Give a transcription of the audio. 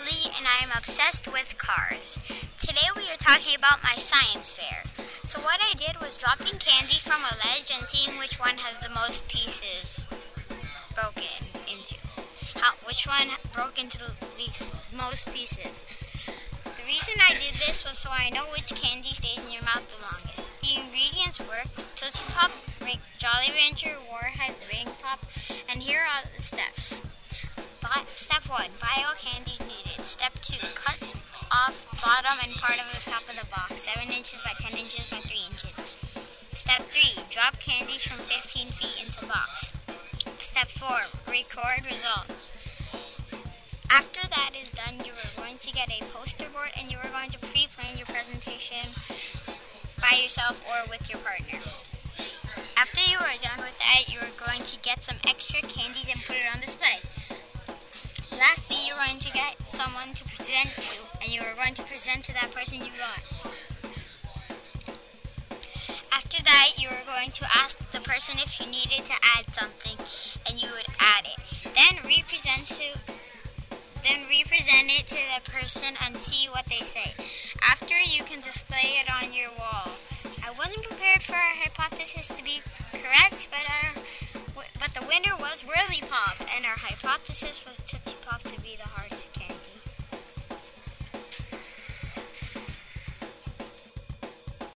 And I am obsessed with cars. Today we are talking about my science fair. So, what I did was dropping candy from a ledge and seeing which one has the most pieces broken into. How, which one broke into the least, most pieces. The reason I did this was so I know which candy stays in your mouth the longest. The ingredients were Tootsie Pop, Jolly Rancher, Warhead, Ring Pop, and here are the steps. Step 1. Buy all candies 2. Cut off bottom and part of the top of the box, 7 inches by 10 inches by 3 inches. Step 3. Drop candies from 15 feet into box. Step 4. Record results. After that is done, you are going to get a poster board and you are going to pre-plan your presentation by yourself or with your partner. After you are done with that, you are going to get some extra candies and put it on display. To present to that person you got. After that, you are going to ask the person if you needed to add something, and you would add it. Then represent to then represent it to the person and see what they say. After, you can display it on your wall. I wasn't prepared for our hypothesis to be correct, but um, our but the winner was Whirly Pop, and our hypothesis was to.